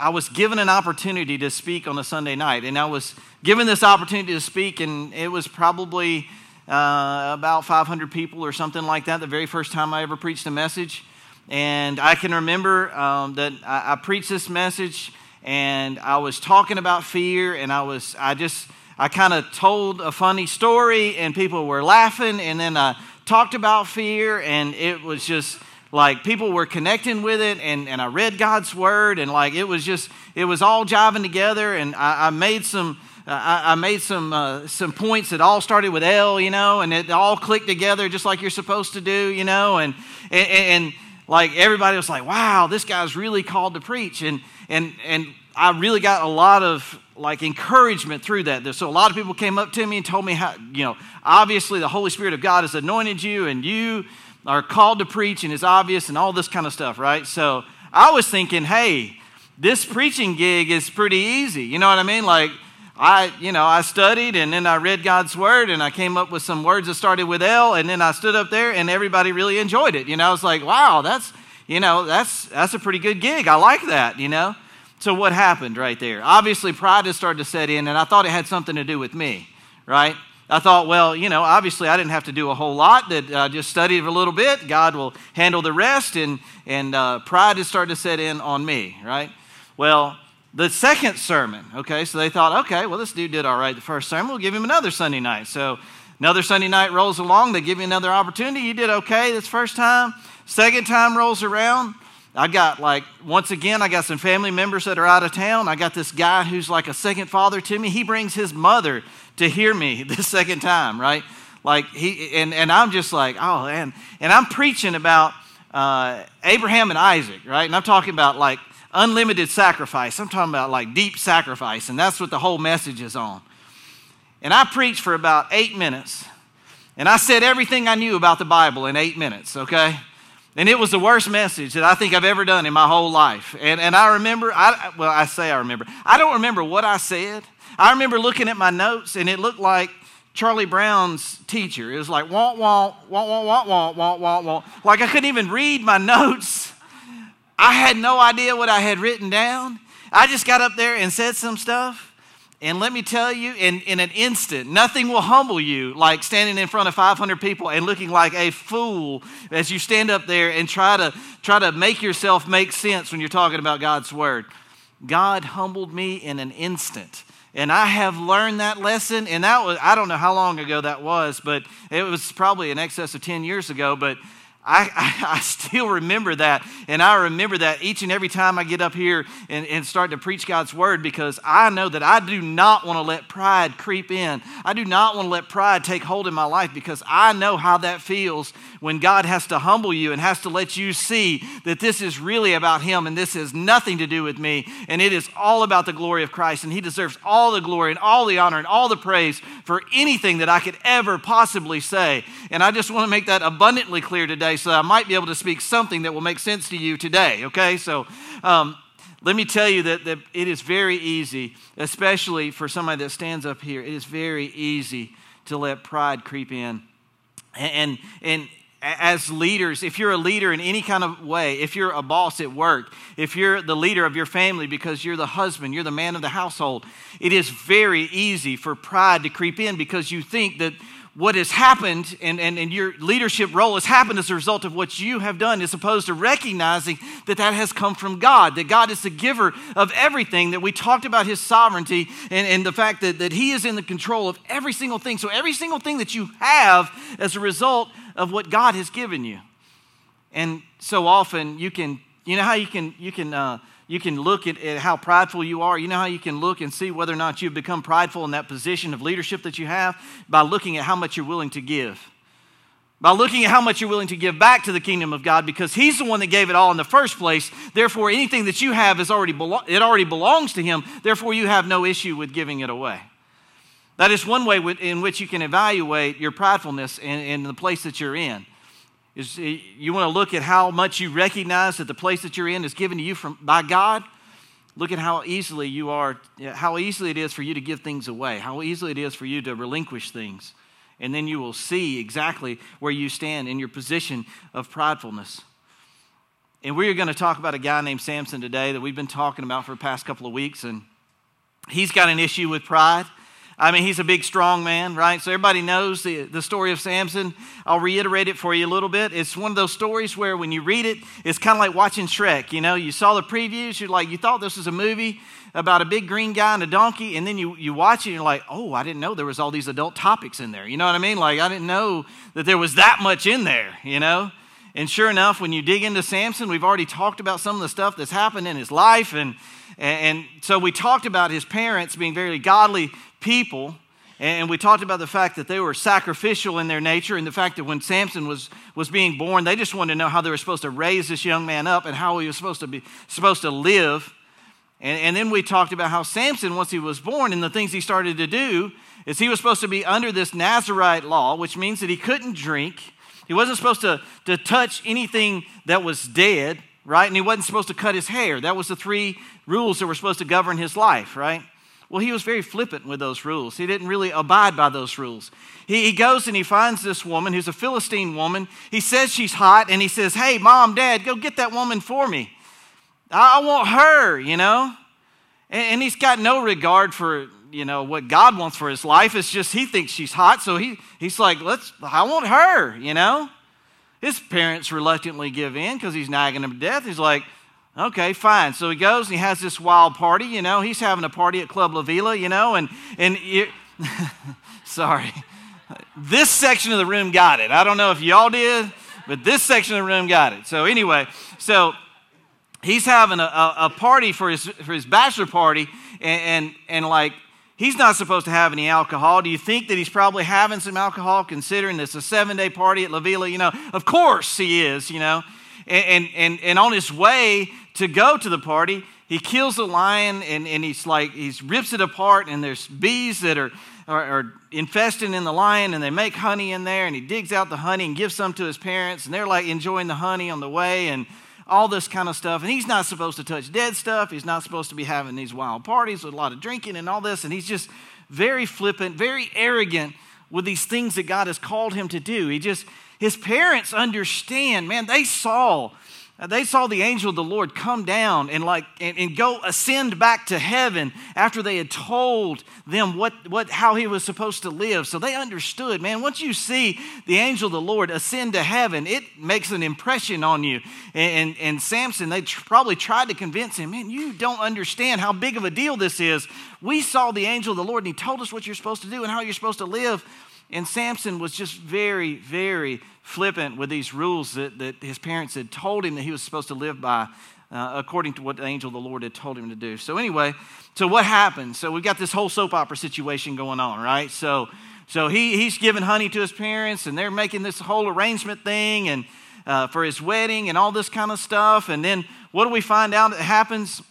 I was given an opportunity to speak on a Sunday night, and I was given this opportunity to speak, and it was probably uh, about 500 people or something like that the very first time I ever preached a message. And I can remember um, that I, I preached this message, and I was talking about fear, and I was, I just, I kind of told a funny story, and people were laughing, and then I talked about fear, and it was just, like people were connecting with it and, and i read god's word and like it was just it was all jiving together and i, I made some I, made some uh, some points that all started with L, you know, and it all clicked together just like you're supposed to do, you know, and and, and like everybody was like, "Wow, this guy's really called to preach," and and and I really got a lot of like encouragement through that. So a lot of people came up to me and told me how, you know, obviously the Holy Spirit of God has anointed you, and you are called to preach and it's obvious and all this kind of stuff, right? So I was thinking, hey, this preaching gig is pretty easy. You know what I mean? Like, I, you know, I studied and then I read God's word and I came up with some words that started with L and then I stood up there and everybody really enjoyed it. You know, I was like, wow, that's, you know, that's, that's a pretty good gig. I like that, you know? So what happened right there? Obviously, pride has started to set in and I thought it had something to do with me, right? I thought, well, you know, obviously I didn't have to do a whole lot. That I just studied a little bit. God will handle the rest, and and uh, pride has started to set in on me, right? Well, the second sermon, okay, so they thought, okay, well, this dude did all right the first sermon. We'll give him another Sunday night. So another Sunday night rolls along. They give you another opportunity. You did okay this first time. Second time rolls around. I got like, once again, I got some family members that are out of town. I got this guy who's like a second father to me. He brings his mother to hear me the second time, right? Like he and, and I'm just like, oh, and and I'm preaching about uh, Abraham and Isaac, right? And I'm talking about like unlimited sacrifice. I'm talking about like deep sacrifice, and that's what the whole message is on. And I preached for about eight minutes, and I said everything I knew about the Bible in eight minutes, okay? And it was the worst message that I think I've ever done in my whole life. And, and I remember, I, well, I say I remember. I don't remember what I said. I remember looking at my notes and it looked like Charlie Brown's teacher. It was like womp womp, womp womp womp womp womp womp. Like I couldn't even read my notes. I had no idea what I had written down. I just got up there and said some stuff. And let me tell you, in, in an instant, nothing will humble you like standing in front of 500 people and looking like a fool as you stand up there and try to, try to make yourself make sense when you're talking about God's Word. God humbled me in an instant. And I have learned that lesson, and that was, I don't know how long ago that was, but it was probably in excess of 10 years ago. But I, I, I, still remember that. And I remember that each and every time I get up here and, and start to preach God's word because I know that I do not want to let pride creep in. I do not want to let pride take hold in my life because I know how that feels when God has to humble you and has to let you see that this is really about Him and this has nothing to do with me. And it is all about the glory of Christ. And He deserves all the glory and all the honor and all the praise for anything that I could ever possibly say. And I just want to make that abundantly clear today so I might be able to speak something that will make sense to you today, okay? So, um, let me tell you that, that it is very easy, especially for somebody that stands up here, it is very easy to let pride creep in. And, and, as leaders, if you're a leader in any kind of way, if you're a boss at work, if you're the leader of your family because you're the husband, you're the man of the household, it is very easy for pride to creep in because you think that what has happened and, and, and your leadership role has happened as a result of what you have done, as opposed to recognizing that that has come from God, that God is the giver of everything, that we talked about His sovereignty and, and the fact that, that He is in the control of every single thing. So, every single thing that you have as a result of what God has given you. And so often you can, you know how you can, you can, uh, you can look at, at, how prideful you are. You know how you can look and see whether or not you've become prideful in that position of leadership that you have? By looking at how much you're willing to give. By looking at how much you're willing to give back to the kingdom of God because He's the one that gave it all in the first place. Therefore, anything that you have is already belo- it already belongs to Him. Therefore, you have no issue with giving it away. That is one way in which you can evaluate your pridefulness in, in the place that you're in. Is you want to look at how much you recognize that the place that you're in is given to you from, by God. Look at how easily you are, how easily it is for you to give things away, how easily it is for you to relinquish things. And then you will see exactly where you stand in your position of pridefulness. And we're going to talk about a guy named Samson today that we've been talking about for the past couple of weeks. And he's got an issue with pride. I mean, he's a big, strong man, right? So everybody knows the, the story of Samson. I'll reiterate it for you a little bit. It's one of those stories where when you read it, it's kind of like watching Shrek. You know, you saw the previews, you're like, you thought this was a movie about a big green guy and a donkey, and then you, you watch it and you're like, oh, I didn't know there was all these adult topics in there. You know what I mean? Like, I didn't know that there was that much in there, you know? And sure enough, when you dig into Samson, we've already talked about some of the stuff that's happened in his life. And, and so we talked about his parents being very godly people. And we talked about the fact that they were sacrificial in their nature and the fact that when Samson was, was being born, they just wanted to know how they were supposed to raise this young man up and how he was supposed to be supposed to live. And, and then we talked about how Samson, once he was born, and the things he started to do, is he was supposed to be under this Nazarite law, which means that he couldn't drink. He wasn't supposed to, to touch anything that was dead, right? And he wasn't supposed to cut his hair. That was the three rules that were supposed to govern his life, right? Well, he was very flippant with those rules. He didn't really abide by those rules. He, he goes and he finds this woman who's a Philistine woman. He says she's hot and he says, Hey, mom, dad, go get that woman for me. I, I want her, you know? And, and he's got no regard for, you know, what God wants for his life. It's just he thinks she's hot. So he, he's like, Let's, I want her, you know? His parents reluctantly give in because he's nagging him to death. He's like, Okay, fine. So he goes and he has this wild party, you know. He's having a party at Club La Vela, you know, and, and it, sorry. This section of the room got it. I don't know if y'all did, but this section of the room got it. So anyway, so he's having a, a, a party for his, for his bachelor party, and, and, and like, he's not supposed to have any alcohol. Do you think that he's probably having some alcohol considering it's a seven day party at La Vila? You know, of course he is, you know. And, and, and on his way to go to the party, he kills the lion and, and he's like, he rips it apart, and there's bees that are, are, are, infesting in the lion, and they make honey in there, and he digs out the honey and gives some to his parents, and they're like enjoying the honey on the way, and all this kind of stuff. And he's not supposed to touch dead stuff. He's not supposed to be having these wild parties with a lot of drinking and all this. And he's just very flippant, very arrogant with these things that God has called him to do. He just, his parents understand, man, they saw Uh, they saw the angel of the Lord come down and like and, and, go ascend back to heaven after they had told them what, what how he was supposed to live. So they understood, man, once you see the angel of the Lord ascend to heaven, it makes an impression on you. And, and, and Samson, they tr- probably tried to convince him, man, you don't understand how big of a deal this is. We saw the angel of the Lord and he told us what you're supposed to do and how you're supposed to live. And Samson was just very, very flippant with these rules that, that his parents had told him that he was supposed to live by. Uh, according to what the angel of the Lord had told him to do. So anyway, so what happened? So we've got this whole soap opera situation going on, right? So, so he, he's giving honey to his parents, and they're making this whole arrangement thing, and uh, for his wedding and all this kind of stuff. And then what do we find out that happens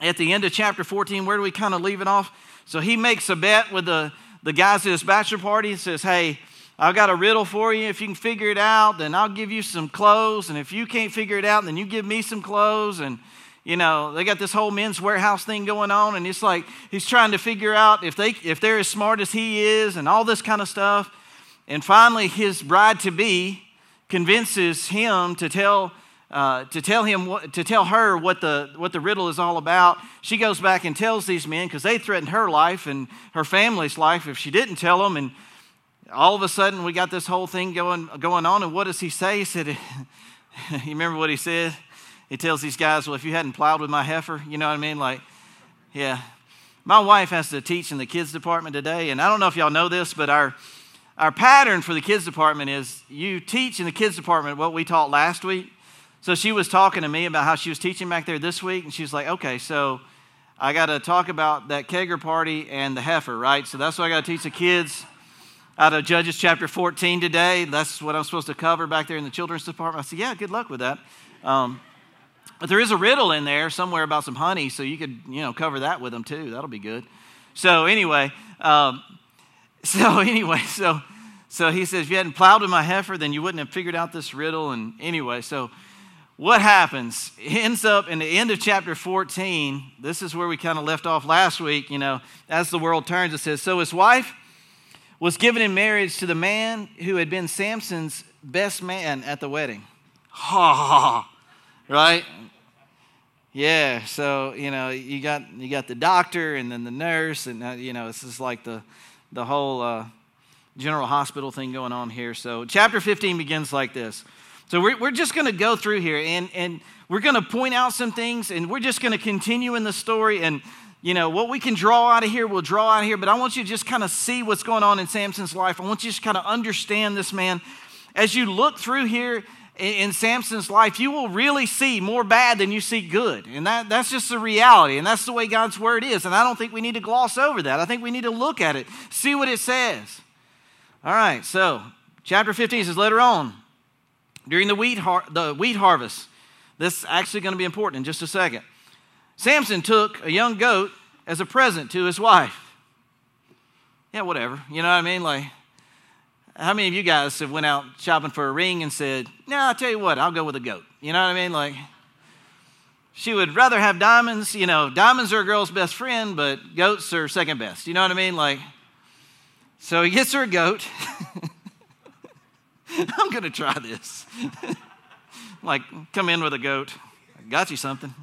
at the end of chapter 14? Where do we kind of leave it off? So he makes a bet with the the guys at his bachelor party and says, Hey, I've got a riddle for you. If you can figure it out, then I'll give you some clothes. And if you can't figure it out, then you give me some clothes. And, you know, they got this whole Men's Wearhouse thing going on. And it's like he's trying to figure out if, they, if they're as smart as he is and all this kind of stuff. And finally, his bride to be convinces him to tell uh, to tell him what, to tell her what the what the riddle is all about. She goes back and tells these men because they threatened her life and her family's life if she didn't tell them. And all of a sudden, we got this whole thing going going on. And what does he say? He said, "You remember what he said?" He tells these guys, "Well, if you hadn't plowed with my heifer, you know what I mean? Like, yeah." My wife has to teach in the kids department today, and I don't know if y'all know this, but our our pattern for the kids department is you teach in the kids department what we taught last week so she was talking to me about how she was teaching back there this week, and she was like, okay, so I got to talk about that kegger party and the heifer, right? So that's what I got to teach the kids out of Judges chapter 14 today. That's what I'm supposed to cover back there in the children's department. I said, yeah, good luck with that. Um, but there is a riddle in there somewhere about some honey, so you could, you know, cover that with them too. That'll be good. So anyway, um, so anyway, so so he says, if you hadn't plowed with my heifer, then you wouldn't have figured out this riddle. And anyway, so what happens? Ends up in the end of chapter 14. This is where we kind of left off last week. You know, as the world turns, it says, So his wife was given in marriage to the man who had been Samson's best man at the wedding. Ha! right? Yeah, so you know you got you got the doctor and then the nurse and uh, you know this is like the the whole uh, general hospital thing going on here. So chapter 15 begins like this. So we're, we're just going to go through here and, and we're going to point out some things and we're just going to continue in the story and you know what we can draw out of here we'll draw out of here but i want you to just kind of see what's going on in samson's life. I want you to just kind of understand this man. As you look through here in, samson's life you will really see more bad than you see good. And that, that's just the reality and that's the way god's word is and i don't think we need to gloss over that. I think we need to look at it see what it says. All right so chapter 15 says later on during the wheat, har- the wheat harvest this is actually going to be important in just a second. Samson took a young goat as a present to his wife. Yeah, whatever. You know what I mean? Like, how many of you guys have went out shopping for a ring and said, "No, I'll tell you what, I'll go with a goat." You know what I mean? Like, she would rather have diamonds. You know, diamonds are a girl's best friend, but goats are second best. You know what I mean? Like, so he gets her a goat. I'm to try this. like, come in with a goat. I got you something.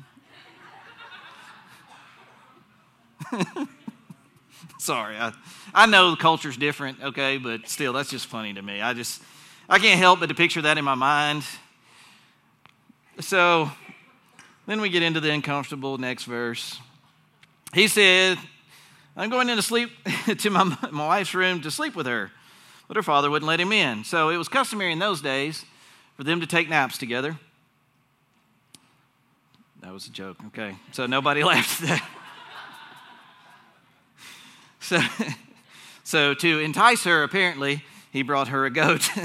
Sorry, I, I know the culture's different, okay, but still, that's just funny to me. I just, I can't help but to picture that in my mind. So then we get into the uncomfortable next verse. He said, I'm going in to sleep to my, my wife's room to sleep with her. But her father wouldn't let him in. So it was customary in those days for them to take naps together. That was a joke, okay. So nobody laughed at that. So, so to entice her, apparently, he brought her a goat.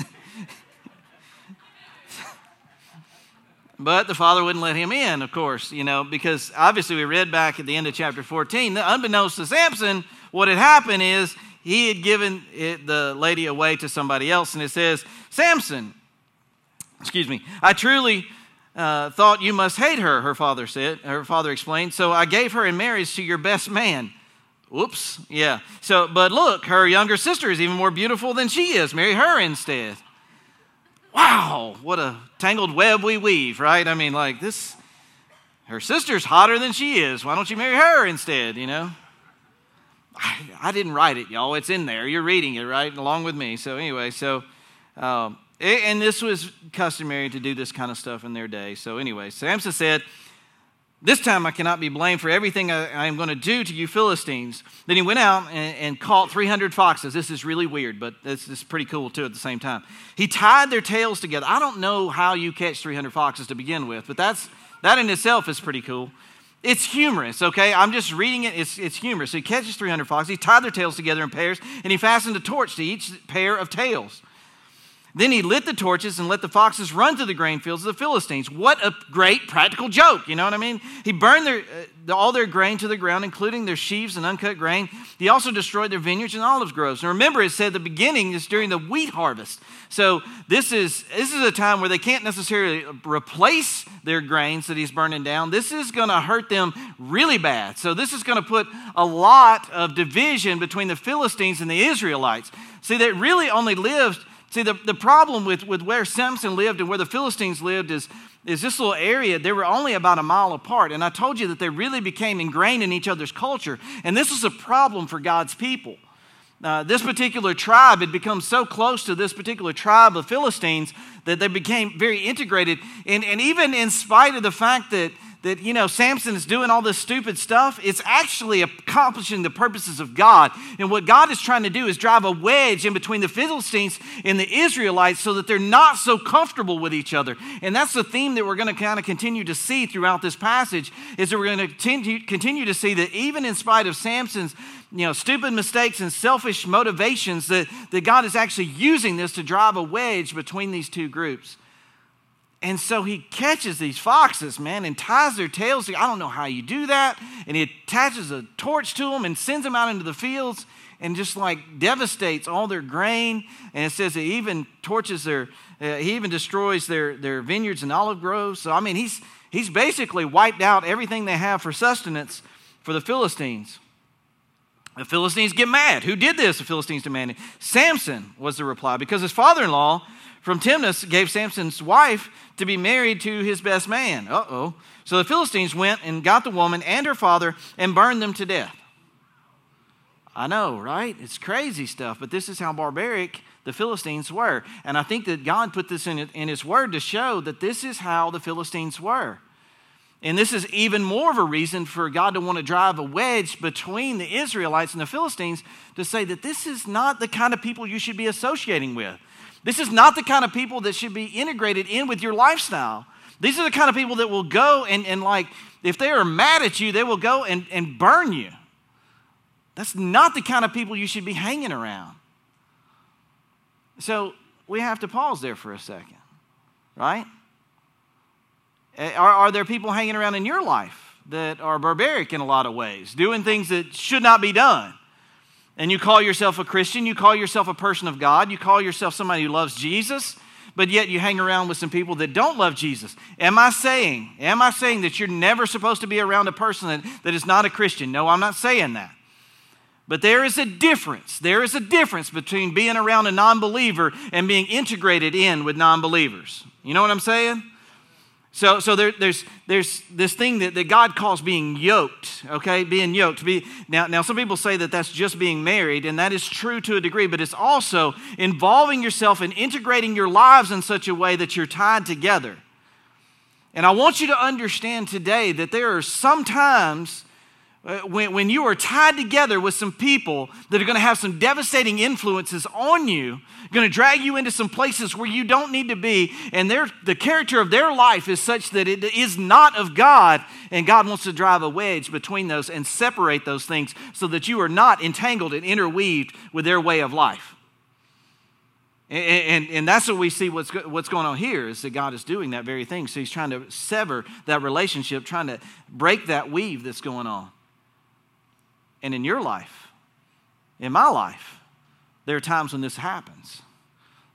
but the father wouldn't let him in, of course, you know, because obviously we read back at the end of chapter 14, unbeknownst to Samson, what had happened is he had given it, the lady away to somebody else, and it says, Samson, excuse me, I truly uh, thought you must hate her, her father said. Her father explained. So I gave her in marriage to your best man. Whoops. Yeah. So, but look, her younger sister is even more beautiful than she is. Marry her instead. Wow, what a tangled web we weave, right? I mean, like this, her sister's hotter than she is. Why don't you marry her instead, you know? I, I didn't write it, y'all. It's in there. You're reading it, right? Along with me. So, anyway, so um, and this was customary to do this kind of stuff in their day. So, anyway, Samson said, This time I cannot be blamed for everything I, am going to do to you Philistines. Then he went out and, and caught 300 foxes. This is really weird, but this is pretty cool too at the same time. He tied their tails together. I don't know how you catch 300 foxes to begin with, but that's, that in itself is pretty cool. It's humorous, okay? I'm just reading it. It's, it's humorous. So he catches 300 foxes. He tied their tails together in pairs, and he fastened a torch to each pair of tails. Then he lit the torches and let the foxes run to the grain fields of the Philistines. What a great practical joke, you know what I mean? He burned their, uh, all their grain to the ground, including their sheaves and uncut grain. He also destroyed their vineyards and olive groves. And remember, it said the beginning is during the wheat harvest. So this is, this is a time where they can't necessarily replace their grains that he's burning down. This is going to hurt them really bad. So this is going to put a lot of division between the Philistines and the Israelites. See, they really only lived See, the, the problem with, with where Samson lived and where the Philistines lived is, is this little area, they were only about a mile apart. And I told you that they really became ingrained in each other's culture. And this was a problem for God's people. Uh, this particular tribe had become so close to this particular tribe of Philistines that they became very integrated. And, and even in spite of the fact that, that, you know, Samson is doing all this stupid stuff, it's actually accomplishing the purposes of God. And what God is trying to do is drive a wedge in between the Philistines and the Israelites so that they're not so comfortable with each other. And that's the theme that we're going to kind of continue to see throughout this passage is that we're going to continue, to see that even in spite of Samson's you know, stupid mistakes and selfish motivations, that, that God is actually using this to drive a wedge between these two groups. And so he catches these foxes, man, and ties their tails. I don't know how you do that. And he attaches a torch to them and sends them out into the fields and just like devastates all their grain. And it says he even torches their, uh, he even destroys their, their vineyards and olive groves. So, I mean, he's, he's basically wiped out everything they have for sustenance for the Philistines. The Philistines get mad. Who did this? The Philistines demanded. Samson was the reply, because his father in law from Timnath gave Samson's wife to be married to his best man. Uh oh. So the Philistines went and got the woman and her father and burned them to death. I know, right? It's crazy stuff, but this is how barbaric the Philistines were. And I think that God put this in, in His Word to show that this is how the Philistines were. And this is even more of a reason for God to want to drive a wedge between the Israelites and the Philistines to say that this is not the kind of people you should be associating with. This is not the kind of people that should be integrated in with your lifestyle. These are the kind of people that will go and, and like, if they are mad at you, they will go and, and burn you. That's not the kind of people you should be hanging around. So we have to pause there for a second, right? Are, are there people hanging around in your life that are barbaric in a lot of ways, doing things that should not be done? And you call yourself a Christian, you call yourself a person of God, you call yourself somebody who loves Jesus, but yet you hang around with some people that don't love Jesus. Am I saying, am I saying that you're never supposed to be around a person that, that is not a Christian? No, I'm not saying that. But there is a difference. There is a difference between being around a non believer and being integrated in with non believers. You know what I'm saying? So, so there, there's, there's this thing that, that God calls being yoked, okay? Being yoked. Be, now, now, some people say that that's just being married, and that is true to a degree, but it's also involving yourself and integrating your lives in such a way that you're tied together. And I want you to understand today that there are sometimes Uh, when, when you are tied together with some people that are going to have some devastating influences on you, going to drag you into some places where you don't need to be, and the character of their life is such that it is not of God, and God wants to drive a wedge between those and separate those things so that you are not entangled and interweaved with their way of life. And, and, and, that's what we see what's, what's going on here is that God is doing that very thing. So he's trying to sever that relationship, trying to break that weave that's going on and in your life, in my life, there are times when this happens.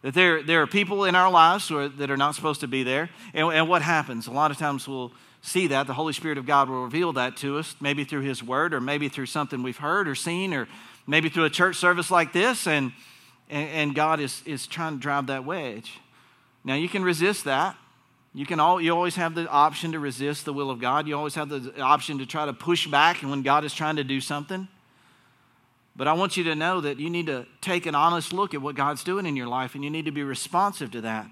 That there, there are people in our lives are, that are not supposed to be there. And, and what happens? A lot of times we'll see that. The Holy Spirit of God will reveal that to us, maybe through His Word, or maybe through something we've heard or seen, or maybe through a church service like this. And, and, and God is, is trying to drive that wedge. Now, you can resist that. You can all, you always have the option to resist the will of God. You always have the option to try to push back when God is trying to do something. But I want you to know that you need to take an honest look at what God's doing in your life and you need to be responsive to that.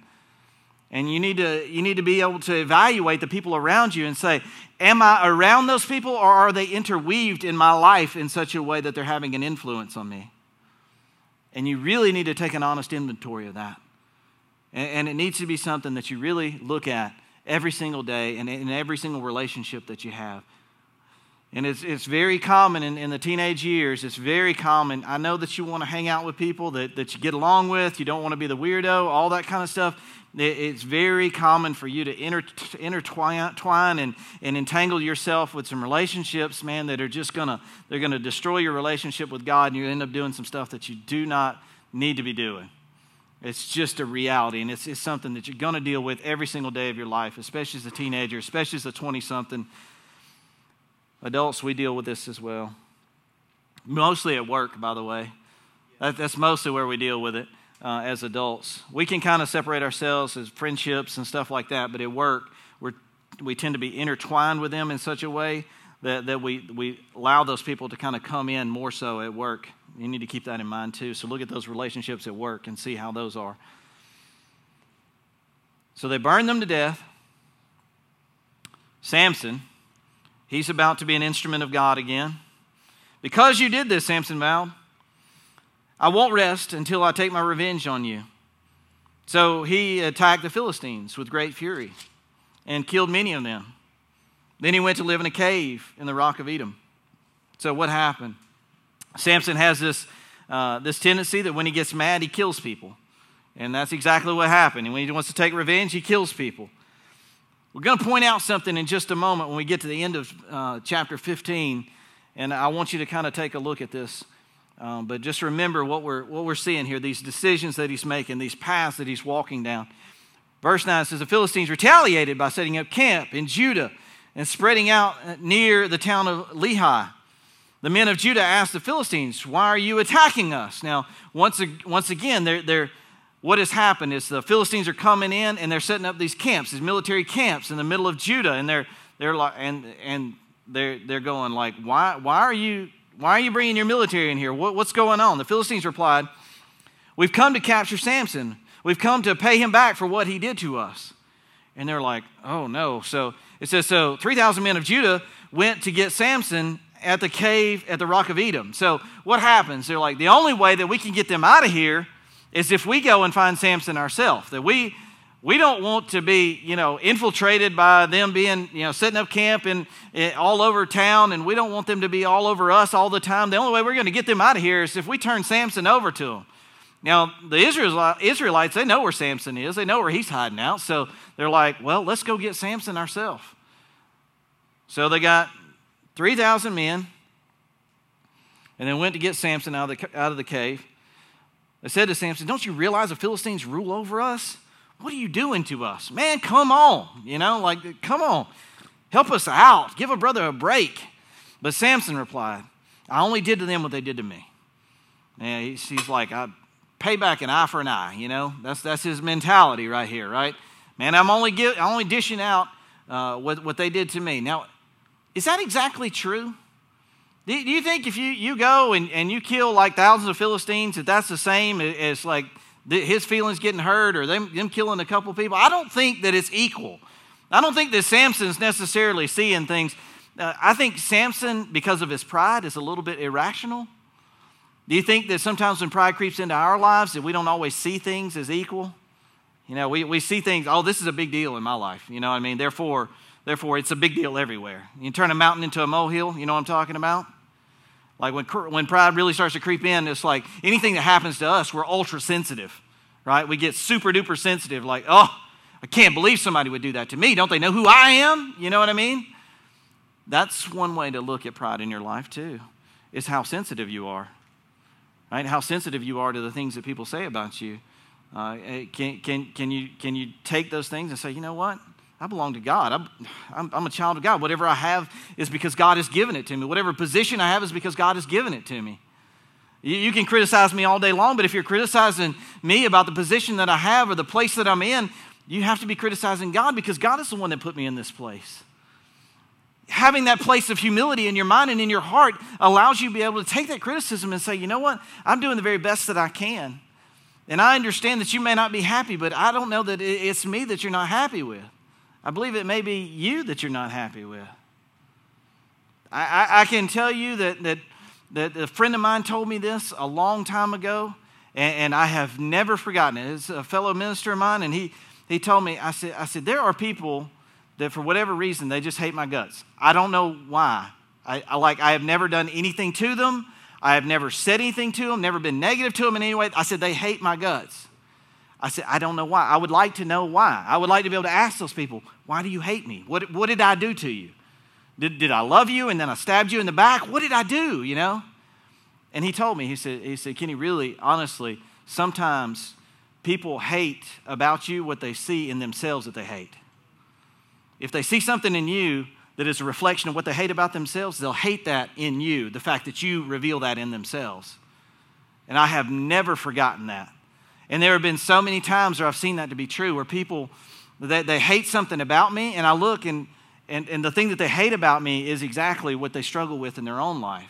And you need to you need to be able to evaluate the people around you and say, am I around those people or are they interweaved in my life in such a way that they're having an influence on me? And you really need to take an honest inventory of that. And, it needs to be something that you really look at every single day and in every single relationship that you have. And it's, it's very common in, in the teenage years. It's very common. I know that you want to hang out with people that, that you get along with. You don't want to be the weirdo, all that kind of stuff. It, it's very common for you to inter, intertwine and, and entangle yourself with some relationships, man, that are just going to, they're going to destroy your relationship with God and you end up doing some stuff that you do not need to be doing. It's just a reality, and it's, it's something that you're going to deal with every single day of your life, especially as a teenager, especially as a 20 something. Adults, we deal with this as well. Mostly at work, by the way. That, that's mostly where we deal with it uh, as adults. We can kind of separate ourselves as friendships and stuff like that, but at work, we're, we tend to be intertwined with them in such a way that, that we, we allow those people to kind of come in more so at work. You need to keep that in mind too. So look at those relationships at work and see how those are. So they burned them to death. Samson, he's about to be an instrument of God again. Because you did this, Samson vowed, I won't rest until I take my revenge on you. So he attacked the Philistines with great fury and killed many of them. Then he went to live in a cave in the rock of Etam. So what happened? Samson has this, uh, this tendency that when he gets mad, he kills people. And that's exactly what happened. And when he wants to take revenge, he kills people. We're going to point out something in just a moment when we get to the end of uh, chapter 15. And I want you to kind of take a look at this. Um, but just remember what we're, what we're seeing here these decisions that he's making, these paths that he's walking down. Verse 9 says The Philistines retaliated by setting up camp in Judah and spreading out near the town of Lehi. The men of Judah asked the Philistines, Why are you attacking us? Now, once, once again, they're, they're, what has happened is the Philistines are coming in and they're setting up these camps, these military camps in the middle of Judah, and they're, they're like, and, and they're, they're going like, why, why, are you, why are you bringing your military in here? What, what's going on? The Philistines replied, We've come to capture Samson. We've come to pay him back for what he did to us. And they're like, oh no. So it says, so 3,000 men of Judah went to get Samson at the cave at the rock of Etam. So what happens? They're like, the only way that we can get them out of here is if we go and find Samson ourselves. That we we don't want to be, you know, infiltrated by them being, you know, setting up camp in, all over town, and we don't want them to be all over us all the time. The only way we're going to get them out of here is if we turn Samson over to them. Now, the Israelites, they know where Samson is. They know where he's hiding out. So they're like, well, let's go get Samson ourselves. So they got 3,000 men and then went to get Samson out of, the, out of the cave. They said to Samson, Don't you realize the Philistines rule over us? What are you doing to us? Man, come on. You know, like, come on. Help us out. Give a brother a break. But Samson replied, I only did to them what they did to me. And he's, he's like, I pay back an eye for an eye, you know? That's, that's his mentality right here, right? Man, I'm only, give, I'm only dishing out uh, what, what they did to me. Now, is that exactly true? Do, you think if you, you go and, and you kill like thousands of Philistines, that that's the same as like his feelings getting hurt or them, them killing a couple people? I don't think that it's equal. I don't think that Samson's necessarily seeing things. Uh, I think Samson, because of his pride, is a little bit irrational. Do you think that sometimes when pride creeps into our lives that we don't always see things as equal? You know, we, we see things, oh, this is a big deal in my life. You know what I mean? Therefore, therefore, it's a big deal everywhere. You turn a mountain into a molehill, you know what I'm talking about? Like when, when pride really starts to creep in, it's like anything that happens to us, we're ultra sensitive, right? We get super duper sensitive, like, oh, I can't believe somebody would do that to me. Don't they know who I am? You know what I mean? That's one way to look at pride in your life, too, is how sensitive you are right? How sensitive you are to the things that people say about you. Uh, eh, can, can, can, you, can you take those things and say, you know what? I belong to God. I'm, I'm, I'm, a child of God. Whatever I have is because God has given it to me. Whatever position I have is because God has given it to me. You, you can criticize me all day long, but if you're criticizing me about the position that I have or the place that I'm in, you have to be criticizing God because God is the one that put me in this place having that place of humility in your mind and in your heart allows you to be able to take that criticism and say, you know what? I'm doing the very best that I can. And I understand that you may not be happy, but I don't know that it's me that you're not happy with. I believe it may be you that you're not happy with. I, I, I can tell you that, that, that a friend of mine told me this a long time ago, and, and I have never forgotten it. It's a fellow minister of mine, and he, he told me, I said, I said, there are people that for whatever reason they just hate my guts. I don't know why. I, I, like I have never done anything to them. I have never said anything to them, never been negative to them in any way. I said they hate my guts. I said, I don't know why. I would like to know why. I would like to be able to ask those people, why do you hate me? What, what did I do to you? Did, did I love you and then I stabbed you in the back? What did I do, you know? And he told me, he said, he said, Kenny, really, honestly, sometimes people hate about you what they see in themselves that they hate. If they see something in you that is a reflection of what they hate about themselves, they'll hate that in you, the fact that you reveal that in themselves. And I have never forgotten that. And there have been so many times where I've seen that to be true, where people, they, they hate something about me, and I look, and, and, and the thing that they hate about me is exactly what they struggle with in their own life.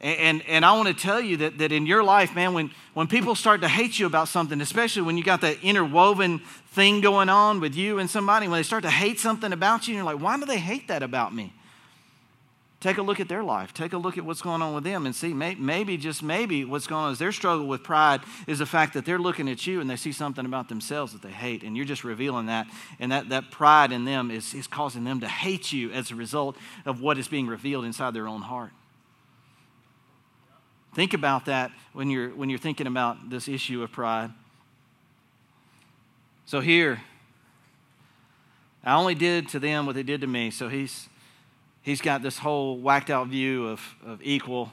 And, and I want to tell you that, that in your life, man, when, when people start to hate you about something, especially when you got that interwoven thing going on with you and somebody, when they start to hate something about you, and you're like, why do they hate that about me? Take a look at their life. Take a look at what's going on with them and see maybe, just maybe, what's going on is their struggle with pride is the fact that they're looking at you and they see something about themselves that they hate, and you're just revealing that. And that, that pride in them is, is causing them to hate you as a result of what is being revealed inside their own heart. Think about that when you're, when you're thinking about this issue of pride. So here, I only did to them what they did to me. So he's, he's got this whole whacked out view of, of equal.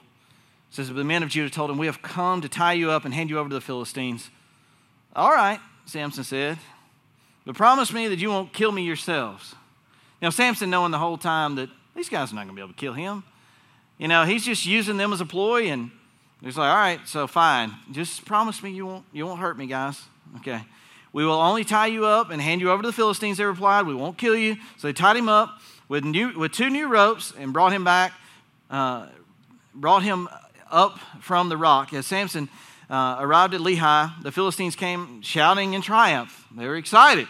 It says, The men of Judah told him, We have come to tie you up and hand you over to the Philistines. All right, Samson said, but promise me that you won't kill me yourselves. Now, Samson, knowing the whole time that these guys are not going to be able to kill him, You know, he's just using them as a ploy, and he's like, all right, so fine. Just promise me you won't, you won't hurt me, guys. Okay. We will only tie you up and hand you over to the Philistines, they replied. We won't kill you. So they tied him up with, new, with two new ropes and brought him back, uh, brought him up from the rock. As Samson uh, arrived at Lehi, the Philistines came shouting in triumph. They were excited.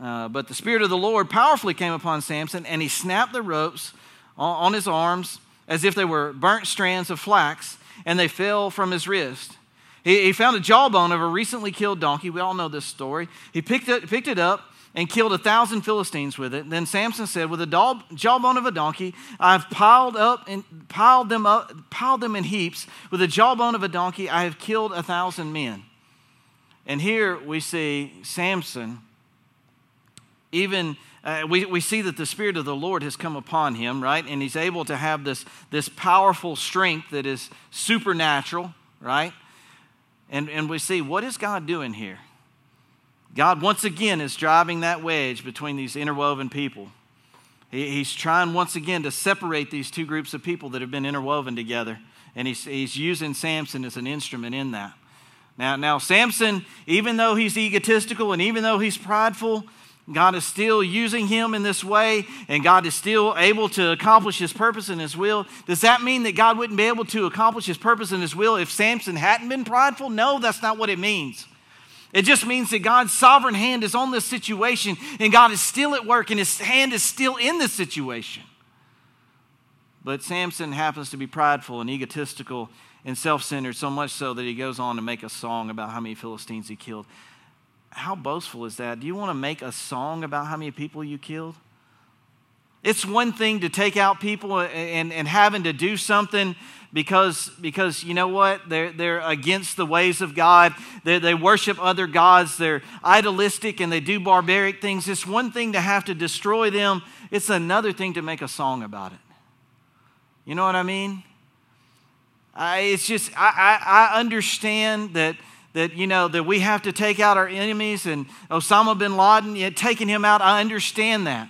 Uh, but the Spirit of the Lord powerfully came upon Samson, and he snapped the ropes on, on his arms as if they were burnt strands of flax, and they fell from his wrist. He, found a jawbone of a recently killed donkey. We all know this story. He picked it, picked it up and killed a thousand Philistines with it. Then Samson said, "With a jawbone of a donkey, I've piled up and piled them up, piled them in heaps. With the jawbone of a donkey, I have killed a thousand men." And here we see Samson even uh, we, we see that the Spirit of the Lord has come upon him, right? And he's able to have this, this powerful strength that is supernatural, right? And, and we see what is God doing here? God, once again, is driving that wedge between these interwoven people. He's trying once again to separate these two groups of people that have been interwoven together. And he's, he's using Samson as an instrument in that. Now, now, Samson, even though he's egotistical and even though he's prideful, God is still using him in this way, and God is still able to accomplish his purpose and his will. Does that mean that God wouldn't be able to accomplish his purpose and his will if Samson hadn't been prideful? No, that's not what it means. It just means that God's sovereign hand is on this situation, and God is still at work, and his hand is still in this situation. But Samson happens to be prideful and egotistical and self centered, so much so that he goes on to make a song about how many Philistines he killed how boastful is that? Do you want to make a song about how many people you killed? It's one thing to take out people and, and having to do something because, because you know what? They're, they're against the ways of God. They, they worship other gods. They're idolistic and they do barbaric things. It's one thing to have to destroy them, it's another thing to make a song about it. You know what I mean? I, it's just, I, I, I understand that that you know that we have to take out our enemies and osama bin laden taking him out i understand that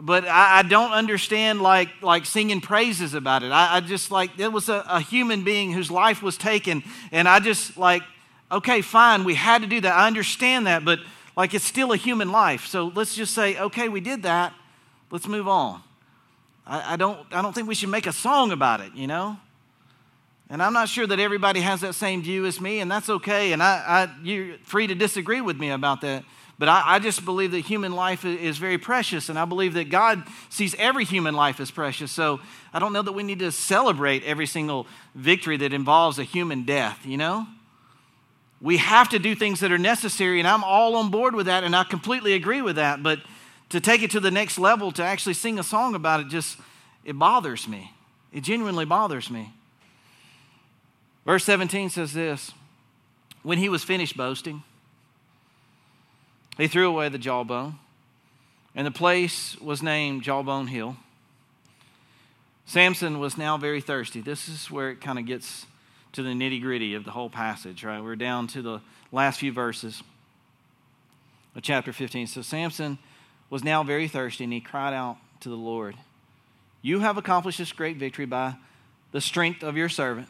but I, I, don't understand like like singing praises about it. I, I just like it was a, a, human being whose life was taken and i just like okay fine we had to do that. I understand that but like it's still a human life. So let's just say okay we did that. Let's move on. I, I don't i don't think we should make a song about it you know and I'm not sure that everybody has that same view as me, and that's okay. And I, I you're free to disagree with me about that. But I, I, just believe that human life is very precious, and I believe that God sees every human life as precious. So I don't know that we need to celebrate every single victory that involves a human death, you know? We have to do things that are necessary, and I'm all on board with that, and I completely agree with that. But to take it to the next level, to actually sing a song about it, just, it bothers me. It genuinely bothers me. Verse 17 says this When he was finished boasting, he threw away the jawbone, and the place was named Jawbone Hill. Samson was now very thirsty. This is where it kind of gets to the nitty gritty of the whole passage, right? We're down to the last few verses of chapter 15. So Samson was now very thirsty, and he cried out to the Lord, You have accomplished this great victory by the strength of your servant.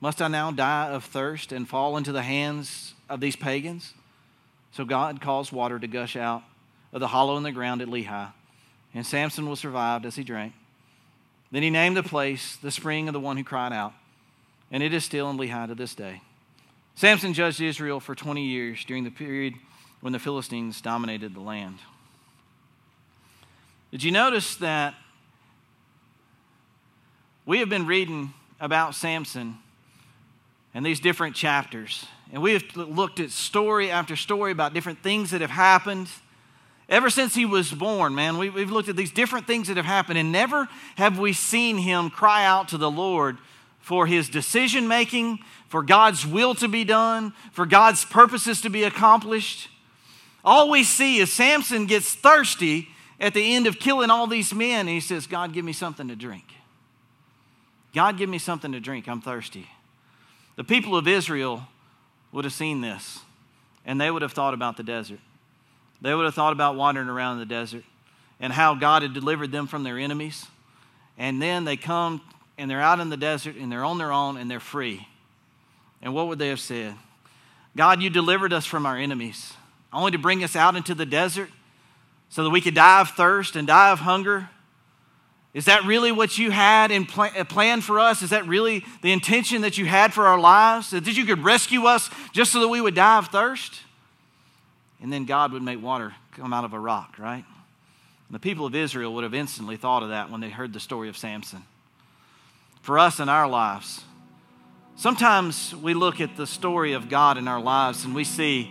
Must I now die of thirst and fall into the hands of these pagans? So God caused water to gush out of the hollow in the ground at Lehi, and Samson was revived as he drank. Then he named the place the spring of the one who cried out, and it is still in Lehi to this day. Samson judged Israel for 20 years during the period when the Philistines dominated the land. Did you notice that we have been reading about Samson and these different chapters. And we have looked at story after story about different things that have happened. Ever since he was born, man, we, have looked at these different things that have happened, and never have we seen him cry out to the Lord for his decision making, for God's will to be done, for God's purposes to be accomplished. All we see is Samson gets thirsty at the end of killing all these men, and he says, God, give me something to drink. God, give me something to drink. I'm thirsty. The people of Israel would have seen this and they would have thought about the desert. They would have thought about wandering around in the desert and how God had delivered them from their enemies And then they come and they're out in the desert and they're on their own and they're free. And what would they have said? God, you delivered us from our enemies, only to bring us out into the desert so that we could die of thirst and die of hunger. Is that really what you had in pl- uh, plan for us? Is that really the intention that you had for our lives? That you could rescue us just so that we would die of thirst? And then God would make water come out of a rock, right? And the people of Israel would have instantly thought of that when they heard the story of Samson. For us in our lives, sometimes we look at the story of God in our lives and we see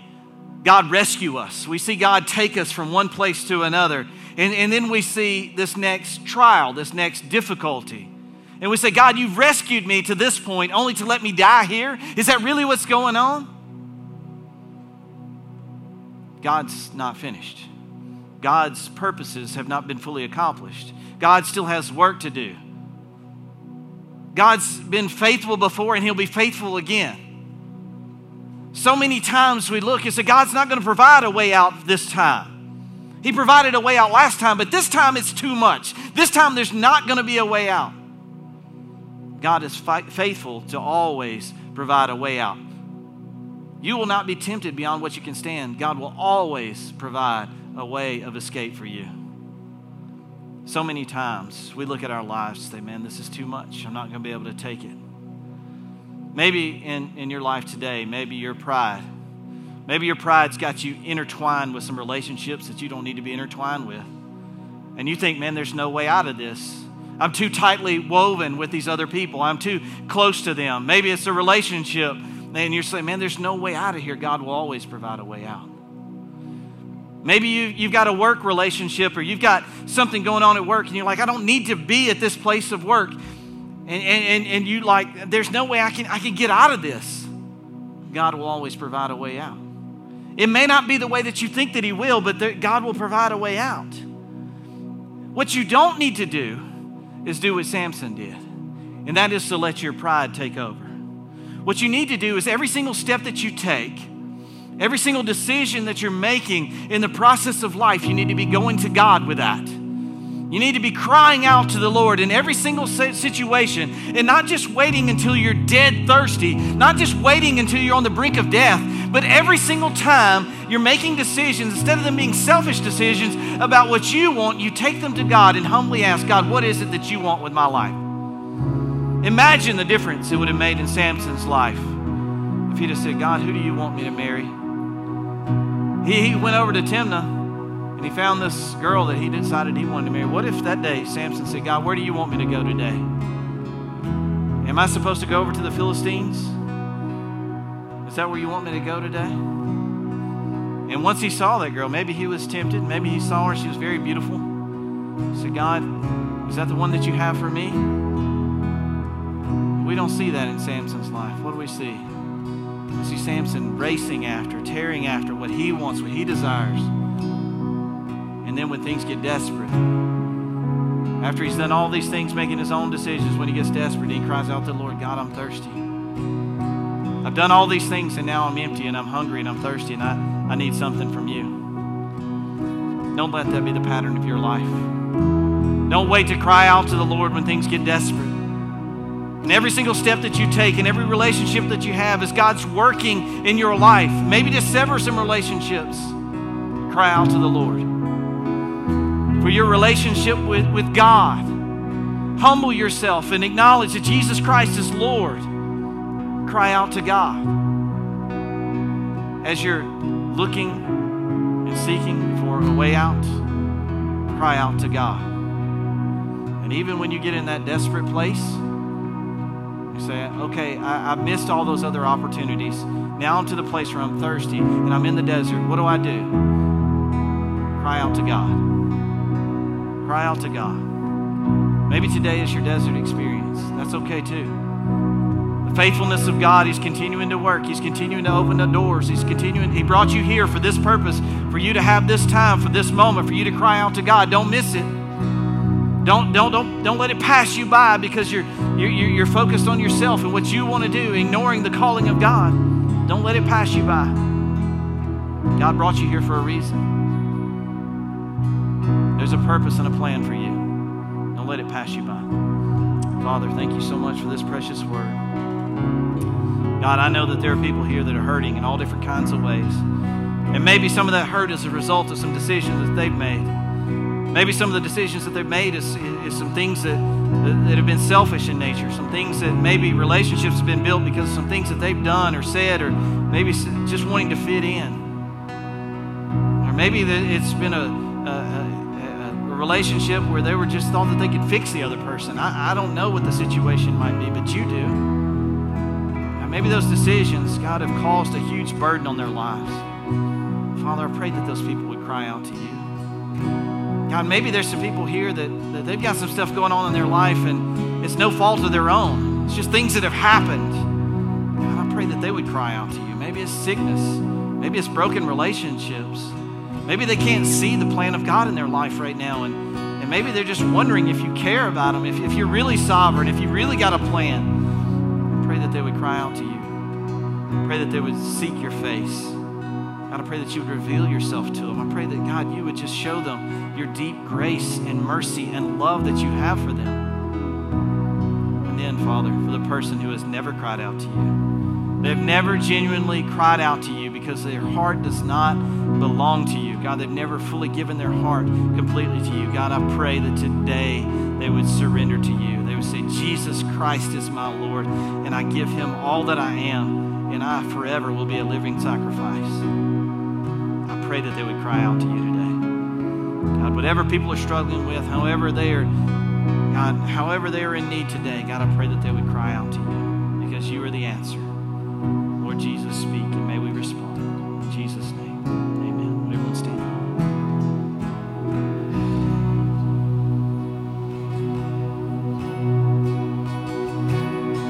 God rescue us. We see God take us from one place to another. And, and then we see this next trial, this next difficulty. And we say, God, you've rescued me to this point only to let me die here? Is that really what's going on? God's not finished. God's purposes have not been fully accomplished. God still has work to do. God's been faithful before and He'll be faithful again. So many times we look and say, God's not going to provide a way out this time. He provided a way out last time, but this time it's too much. This time there's not going to be a way out. God is faithful to always provide a way out. You will not be tempted beyond what you can stand. God will always provide a way of escape for you. So many times we look at our lives and say, man, this is too much. I'm not going to be able to take it. Maybe in, in your life today, maybe your pride. Maybe your pride's got you intertwined with some relationships that you don't need to be intertwined with. And you think, man, there's no way out of this. I'm too tightly woven with these other people. I'm too close to them. Maybe it's a relationship. And you're saying, man, there's no way out of here. God will always provide a way out. Maybe you, you've got a work relationship or you've got something going on at work and you're like, I don't need to be at this place of work and, and, and you like, there's no way I can, I can get out of this, God will always provide a way out. It may not be the way that you think that He will, but there, God will provide a way out. What you don't need to do is do what Samson did, and that is to let your pride take over. What you need to do is every single step that you take, every single decision that you're making in the process of life, you need to be going to God with that. You need to be crying out to the Lord in every single situation and not just waiting until you're dead thirsty, not just waiting until you're on the brink of death, but every single time you're making decisions, instead of them being selfish decisions about what you want, you take them to God and humbly ask God, What is it that you want with my life? Imagine the difference it would have made in Samson's life if he'd have said, God, who do you want me to marry? He went over to Timnah and he found this girl that he decided he wanted to marry. What if that day Samson said, God, where do you want me to go today? Am I supposed to go over to the Philistines? Is that where you want me to go today? And once he saw that girl, maybe he was tempted. Maybe he saw her. She was very beautiful. He said, God, is that the one that you have for me? We don't see that in Samson's life. What do we see? We see Samson racing after, tearing after what he wants, what he desires. And then when things get desperate, after he's done all these things, making his own decisions, when he gets desperate, he cries out to the Lord, God, I'm thirsty. I've done all these things and now I'm empty and I'm hungry and I'm thirsty and I, I need something from you. Don't let that be the pattern of your life. Don't wait to cry out to the Lord when things get desperate. And every single step that you take and every relationship that you have is God's working in your life. Maybe to sever some relationships. Cry out to the Lord for your relationship with, with God. Humble yourself and acknowledge that Jesus Christ is Lord. Cry out to God. As you're looking and seeking for a way out, cry out to God. And even when you get in that desperate place, you say, okay, I, I missed all those other opportunities. Now I'm to the place where I'm thirsty and I'm in the desert. What do I do? Cry out to God. Cry out to God. Maybe today is your desert experience. That's okay too. Faithfulness of God, He's continuing to work. He's continuing to open the doors. He's continuing. He brought you here for this purpose, for you to have this time, for this moment, for you to cry out to God. Don't miss it. Don't, don't, don't, don't let it pass you by because you're, you're, you're focused on yourself and what you want to do, ignoring the calling of God. Don't let it pass you by. God brought you here for a reason. There's a purpose and a plan for you. Don't let it pass you by. Father, thank you so much for this precious word. God, I know that there are people here that are hurting in all different kinds of ways. And maybe some of that hurt is a result of some decisions that they've made. Maybe some of the decisions that they've made is, is some things that, that have been selfish in nature, some things that maybe relationships have been built because of some things that they've done or said, or maybe just wanting to fit in. Or maybe it's been a, a, a relationship where they were just thought that they could fix the other person. I, I don't know what the situation might be, but you do. Maybe those decisions, God, have caused a huge burden on their lives. Father, I pray that those people would cry out to you. God, maybe there's some people here that, that they've got some stuff going on in their life and it's no fault of their own. It's just things that have happened. God, I pray that they would cry out to you. Maybe it's sickness. Maybe it's broken relationships. Maybe they can't see the plan of God in their life right now. And, and maybe they're just wondering if you care about them, if, if you're really sovereign, if you really got a plan. They would cry out to you. I pray that they would seek your face. God, I pray that you would reveal yourself to them. I pray that, God, you would just show them your deep grace and mercy and love that you have for them. And then, Father, for the person who has never cried out to you, they've never genuinely cried out to you because their heart does not belong to you. God, they've never fully given their heart completely to you. God, I pray that today they would surrender to you. Say, Jesus Christ is my Lord, and I give him all that I am, and I forever will be a living sacrifice I pray that they would cry out to you today. God, whatever people are struggling with, however they are, God, however they are in need today, God, I pray that they would cry out to you because you are the answer. Lord Jesus,